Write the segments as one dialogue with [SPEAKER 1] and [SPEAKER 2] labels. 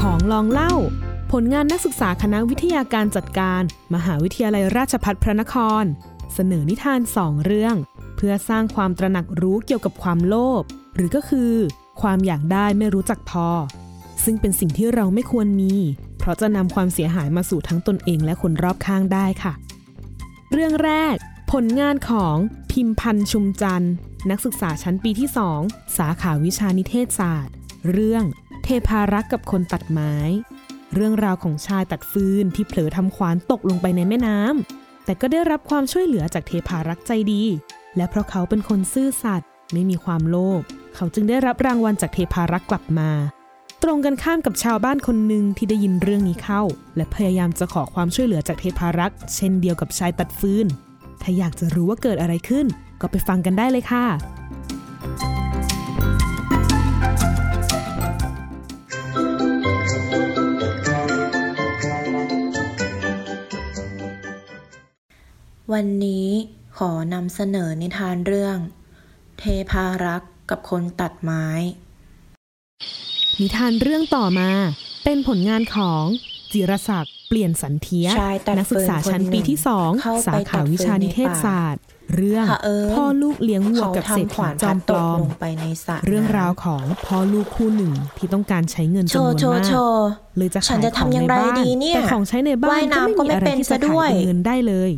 [SPEAKER 1] ของลองเล่า ผลงานนักศึกษาคณะวิทยาการจัดการ มหาวิทยาลัยราชภัฏพระนคร เสนอนิทานสองเรื่อง เพื่อสร้างความตระหนักรู้เกี่ยวกับความโลภหรือก็คือ ความอยากได้ไม่รู้จักพอ ซึ่งเป็นสิ่งที่เราไม่ควรมี เพราะจะนำความเสียหายมาสู่ทั้งตนเองและคนรอบข้างได้ค่ะ เรื่องแรก ผลงานของพิมพันธ์ชุมจันทร์นักศึกษาชั้นปีที่ 2 สาขาวิชานิเทศศาสตร์ เรื่อง ทพารักษ์กับคนตัดไม้ เรื่องราวของชายตัดฟืนที่เผลอทำขวานตกลงไปในแม่น้ำแต่ก็ได้รับความช่วยเหลือจากเทพารักษ์ใจดี และเพราะเขาเป็นคนซื่อสัตย์ไม่มีความโลภเขาจึงได้รับรางวัลจากเทพารักษ์กลับมา ตรงกันข้ามกับชาวบ้านคนหนึ่งที่ได้ยินเรื่องนี้เข้า และพยายามจะขอความช่วยเหลือจากเทพารักษ์เช่นเดียวกับชายตัดฟืนถ้าอยากจะรู้ว่าเกิดอะไรขึ้น ก็ไปฟังกันได้เลยค่ะ
[SPEAKER 2] วันนี้ขอนำเสนอนิทานเรื่อง เทพารักษ์กับคนตัดไม้
[SPEAKER 1] นิทานเรื่องต่อมา เป็นผลงานของจิรศักดิ์เปลี่ยนสันเทีย
[SPEAKER 2] ชายตัด
[SPEAKER 1] นักศึกษาชั้นปีที่สอง
[SPEAKER 2] เข้าไป
[SPEAKER 1] สาขาวิชานิเทศศาสตร์ เรื่อง
[SPEAKER 2] เผอิญ
[SPEAKER 1] พ่อลูกเลี้ยงวัว
[SPEAKER 2] เขา
[SPEAKER 1] กับเศรษ
[SPEAKER 2] ทำข
[SPEAKER 1] ฐี
[SPEAKER 2] วาน
[SPEAKER 1] จอ
[SPEAKER 2] พั
[SPEAKER 1] ม
[SPEAKER 2] ด
[SPEAKER 1] ป
[SPEAKER 2] ต
[SPEAKER 1] ล
[SPEAKER 2] ก
[SPEAKER 1] อม
[SPEAKER 2] ลงไปในสระ
[SPEAKER 1] เรื่อง
[SPEAKER 2] น้ำ
[SPEAKER 1] ราวของพ่อลูกคู่หนึ่งที่ต้องการใช้เงิน
[SPEAKER 2] โช
[SPEAKER 1] จำน
[SPEAKER 2] ว์
[SPEAKER 1] วน
[SPEAKER 2] โชว์
[SPEAKER 1] มา
[SPEAKER 2] โช
[SPEAKER 1] ก
[SPEAKER 2] ว์
[SPEAKER 1] เลยจะ
[SPEAKER 2] ฉั
[SPEAKER 1] ขานย
[SPEAKER 2] จะ
[SPEAKER 1] ของ
[SPEAKER 2] ทำอย่าง
[SPEAKER 1] ใน
[SPEAKER 2] ไร
[SPEAKER 1] บ้าน
[SPEAKER 2] ดีเนี่ย
[SPEAKER 1] แต่ของใช้ในบ้าน
[SPEAKER 2] ว่าย
[SPEAKER 1] ก็
[SPEAKER 2] น้ำ
[SPEAKER 1] ไม่
[SPEAKER 2] ก็
[SPEAKER 1] มี
[SPEAKER 2] ไม่
[SPEAKER 1] อะไร
[SPEAKER 2] เป็น
[SPEAKER 1] ที่จะ
[SPEAKER 2] ซะด้
[SPEAKER 1] ขา
[SPEAKER 2] วย
[SPEAKER 1] ยเป็นเงินได้เลย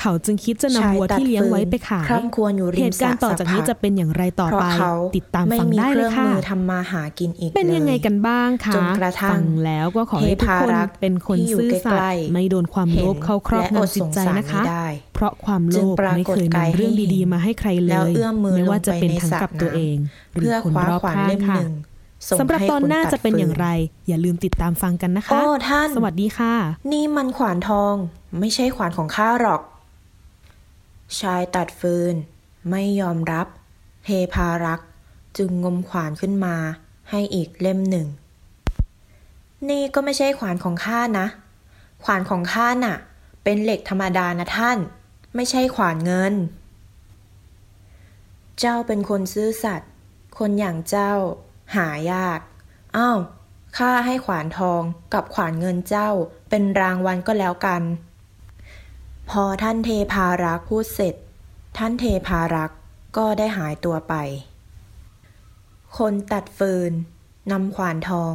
[SPEAKER 1] เขาจึงคิดจะนำ
[SPEAKER 2] ชาย
[SPEAKER 1] วัวที่เลี้ยงไว้ไปขาย
[SPEAKER 2] คร่ำครวญอยู่ริ
[SPEAKER 1] เห
[SPEAKER 2] ม
[SPEAKER 1] ตุ
[SPEAKER 2] ส
[SPEAKER 1] กา
[SPEAKER 2] ระ
[SPEAKER 1] รณ์ต่อจากนี้
[SPEAKER 2] สั
[SPEAKER 1] จะเป็นอย่างไรต่อ
[SPEAKER 2] เพราะ
[SPEAKER 1] ไป
[SPEAKER 2] เขา
[SPEAKER 1] ติดตาม
[SPEAKER 2] ไม่
[SPEAKER 1] ฟัง
[SPEAKER 2] มี
[SPEAKER 1] ได้
[SPEAKER 2] เค
[SPEAKER 1] เล
[SPEAKER 2] รื่
[SPEAKER 1] ย
[SPEAKER 2] อง
[SPEAKER 1] ค่ะ
[SPEAKER 2] มือทำมาหากินอีก
[SPEAKER 1] เป็นยังไง
[SPEAKER 2] เลย
[SPEAKER 1] กันบ้างคะ
[SPEAKER 2] จนกระทั่ง
[SPEAKER 1] ฟังแล้วก็ขอให้ทุกคน
[SPEAKER 2] เทพารักษ์
[SPEAKER 1] เป็นคน
[SPEAKER 2] ที่อยู่
[SPEAKER 1] ซื่อสัต
[SPEAKER 2] ใกล้
[SPEAKER 1] ย์
[SPEAKER 2] ๆ
[SPEAKER 1] ไม่โดนความโลภเข้าครอบ
[SPEAKER 2] และอด
[SPEAKER 1] งำจิตใจ
[SPEAKER 2] สงสาร
[SPEAKER 1] นะคะ
[SPEAKER 2] ไม่ได้
[SPEAKER 1] เพราะความโล
[SPEAKER 2] จึง
[SPEAKER 1] ภ
[SPEAKER 2] ปรากฏ
[SPEAKER 1] ไม่เคย
[SPEAKER 2] กาย
[SPEAKER 1] นำเรื่อง
[SPEAKER 2] ให้เห็น
[SPEAKER 1] ดีๆ มาให้ใครเล
[SPEAKER 2] แล้ว
[SPEAKER 1] ย
[SPEAKER 2] เอื้อมมือ
[SPEAKER 1] ไม่ว่าจะเป็น
[SPEAKER 2] ลงไปใน
[SPEAKER 1] ทั้งกับ
[SPEAKER 2] สระ
[SPEAKER 1] ตัว
[SPEAKER 2] น้ำ
[SPEAKER 1] เองหรือ
[SPEAKER 2] เพื่อ
[SPEAKER 1] คน
[SPEAKER 2] คว้าร
[SPEAKER 1] อบ
[SPEAKER 2] ขวาน
[SPEAKER 1] ข้าง
[SPEAKER 2] เล่ม
[SPEAKER 1] ค่ะ
[SPEAKER 2] หนึ่งส่ง
[SPEAKER 1] สำหรับ
[SPEAKER 2] ให้
[SPEAKER 1] ตอน
[SPEAKER 2] ค
[SPEAKER 1] หน้า
[SPEAKER 2] ตัด
[SPEAKER 1] จะเป็น
[SPEAKER 2] ฟื
[SPEAKER 1] อย่างไร อย่าลืมติดตามฟังกันนะคะ
[SPEAKER 2] โอ้ท่าน
[SPEAKER 1] สวัสดีค่ะ
[SPEAKER 2] นี่มันขวานทอง ไม่ใช่ขวานของข้าหรอก ชายตัดฟืน ไม่ยอมรับเทพารักษ์จึงงมขวานขึ้นมา ให้อีกเล่มหนึ่ง นี่ก็ไม่ใช่ขวานของข้านะ ขวานของข้าน่ะ เป็นเหล็กธรรมดานะท่าน ไม่ใช่ขวานเงิน เจ้าเป็นคนซื่อสัตย์คนอย่างเจ้า หายากอ้าวข้าให้ขวานทองกับขวานเงินเจ้าเป็นรางวัลก็แล้วกัน พอท่านเทพารักษ์พูดเสร็จ ท่านเทพารักษ์ก็ได้หายตัวไป คนตัดฟืนนำขวานทอง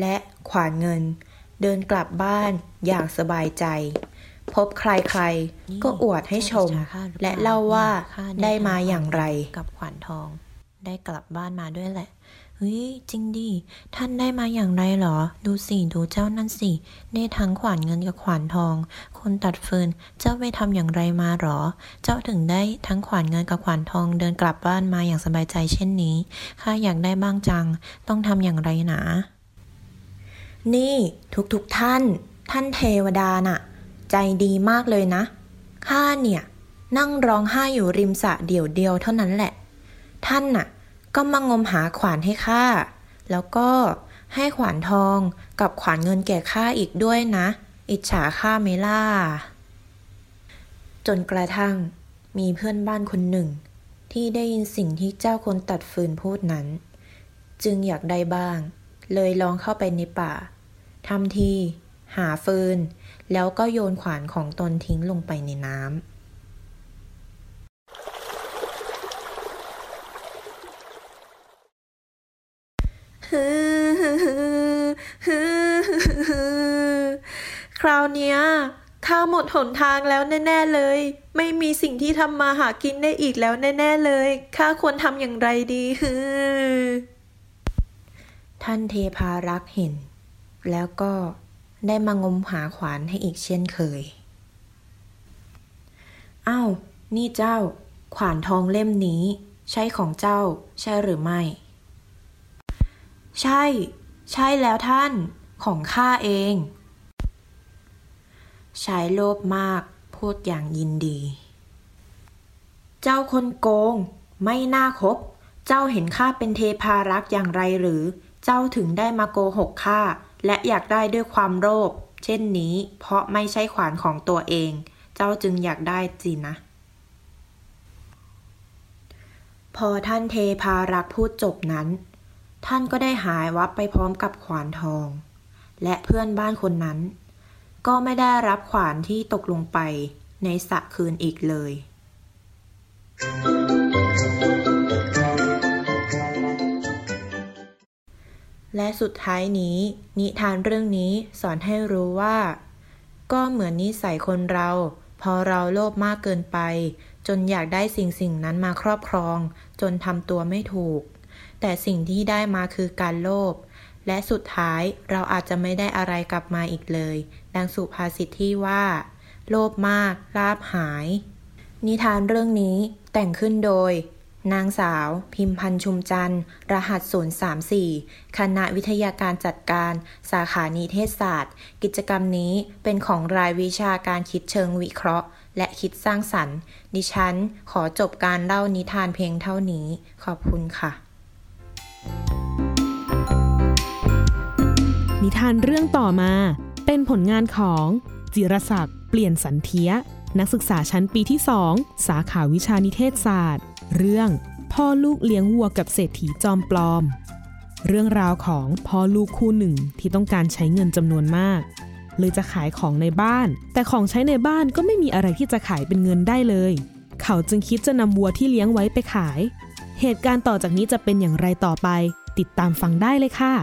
[SPEAKER 2] และขวานเงิน เดินกลับบ้านอย่างสบายใจ พบใครๆ ก็อวดให้ชม และเล่าว่าได้มาอย่างไร กับขวานทอง ได้กลับบ้านมาด้วยแหละ เฮ้ย จริงดิ ท่านได้มาอย่างไรหรอ ดูสิ ดูเจ้านั่นสิได้ทั้งขวานเงินกับขวานทอง คนตัดฟืน เจ้าไปทำอย่างไรมาหรอ เจ้าถึงได้ทั้งขวานเงินกับขวานทองเดินกลับบ้านมาอย่างสบายใจเช่นนี้ ข้าอยากได้บ้างจัง ต้องทำอย่างไรหนา นี่ทุกๆทท่าน ท่านเทวดาน่ะ ใจดีมากเลยนะ ข้าเนี่ย นั่งร้องไห้อยู่ริมสระเดี่ยวเดียวเท่านั้นแหละ ท่านน่ะ ก็มางมหาขวานให้ข้า แล้วก็ให้ขวานทองกับขวานเงินแก่ข้าอีกด้วยนะ อิจฉาข้าไหมล่ะ จนกระทั่งมีเพื่อนบ้านคนหนึ่ง ที่ได้ยินสิ่งที่เจ้าคนตัดฟืนพูดนั้น จึงอยากได้บ้าง เลยลองเข้าไปในป่าทำที หาฟืน แล้วก็โยนขวานของตนทิ้งลงไปในน้ำ คราวเนี้ยข้าหมดหนทางแล้วแน่ ๆเลย ไม่มีสิ่งที่ทำมาหากินได้อีกแล้วแน่ ๆเลยข้าควรทำอย่างไรดีท่านเทพารักษ์เห็น แล้วก็ได้มางมหาขวานให้อีกเช่นเคยอ้าวนี่เจ้า ขวานทองเล่มนี้ ใช่ของเจ้า ใช่หรือไม่ ใช่ ใช่แล้วท่านของข้าเอง ชายโลภมาก พูดอย่างยินดี เจ้าคนโกง ไม่น่าคบ เจ้าเห็นข้าเป็นเทพารักษ์อย่างไรหรือ เจ้าถึงได้มาโกหกข้า และอยากได้ด้วยความโลภเช่นนี้ เพราะไม่ใช่ขวานของตัวเอง เจ้าจึงอยากได้สินะ พอท่านเทพารักษ์พูดจบนั้น ท่านก็ได้หายวับไปพร้อมกับขวานทอง และเพื่อนบ้านคนนั้น ก็ไม่ได้รับขวานที่ตกลงไปในสระคืนอีกเลย และสุดท้ายนี้ นิทานเรื่องนี้สอนให้รู้ว่า ก็เหมือนนิสัยคนเรา พอเราโลภมากเกินไป จนอยากได้สิ่งสิ่งนั้นมาครอบครอง จนทำตัวไม่ถูก แต่สิ่งที่ได้มาคือการโลภ และสุดท้ายเราอาจจะไม่ได้อะไรกลับมาอีกเลย ดังสุภาษิตที่ว่า โลภมากลาบหาย นิทานเรื่องนี้แต่งขึ้นโดย นางสาว พิมพันธ์ชุมจันทร์ รหัส 034 คณะวิทยาการจัดการ สาขานิเทศศาสตร์ กิจกรรมนี้เป็นของรายวิชาการคิดเชิงวิเคราะห์ และคิดสร้างสรรค์ ดิฉันขอจบการเล่านิทานเพียงเท่านี้ ขอบคุณค่ะ
[SPEAKER 1] นิทานเรื่องต่อมา เป็นผลงานของจิรศักดิ์เปลี่ยนสันเทีย นักศึกษาชั้นปีที่2สาขาวิชานิเทศศาสตร์ เรื่องพ่อลูกเลี้ยงวัวกับเศรษฐีจอมปลอม เรื่องราวของพ่อลูกคู่หนึ่งที่ต้องการใช้เงินจำนวนมากเลยจะขายของในบ้าน แต่ของใช้ในบ้านก็ไม่มีอะไรที่จะขายเป็นเงินได้เลย เขาจึงคิดจะนำวัวที่เลี้ยงไว้ไปขาย เหตุการณ์ต่อจากนี้จะเป็นอย่างไรต่อไป ติดตามฟังได้เลยค่ะ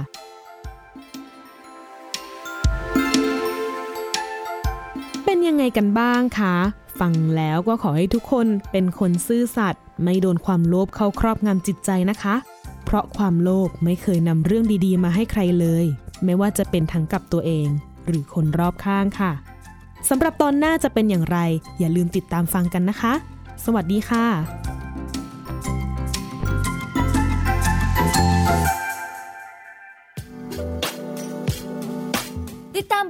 [SPEAKER 1] งไงกันบ้างคะฟังแล้วก็ขอให้ทุกคนเป็นคนซื่อสัตย์ไม่โดนความโลภเข้าครอบงำจิตใจนะคะ เพราะความโลภไม่เคยนำเรื่องดีๆ มาให้ใครเลย ไม่ว่าจะเป็นทั้งกับตัวเอง หรือคนรอบข้างค่ะสำหรับตอนหน้าจะเป็นอย่างไร อย่าลืมติดตามฟังกันนะคะ สวัสดีค่ะ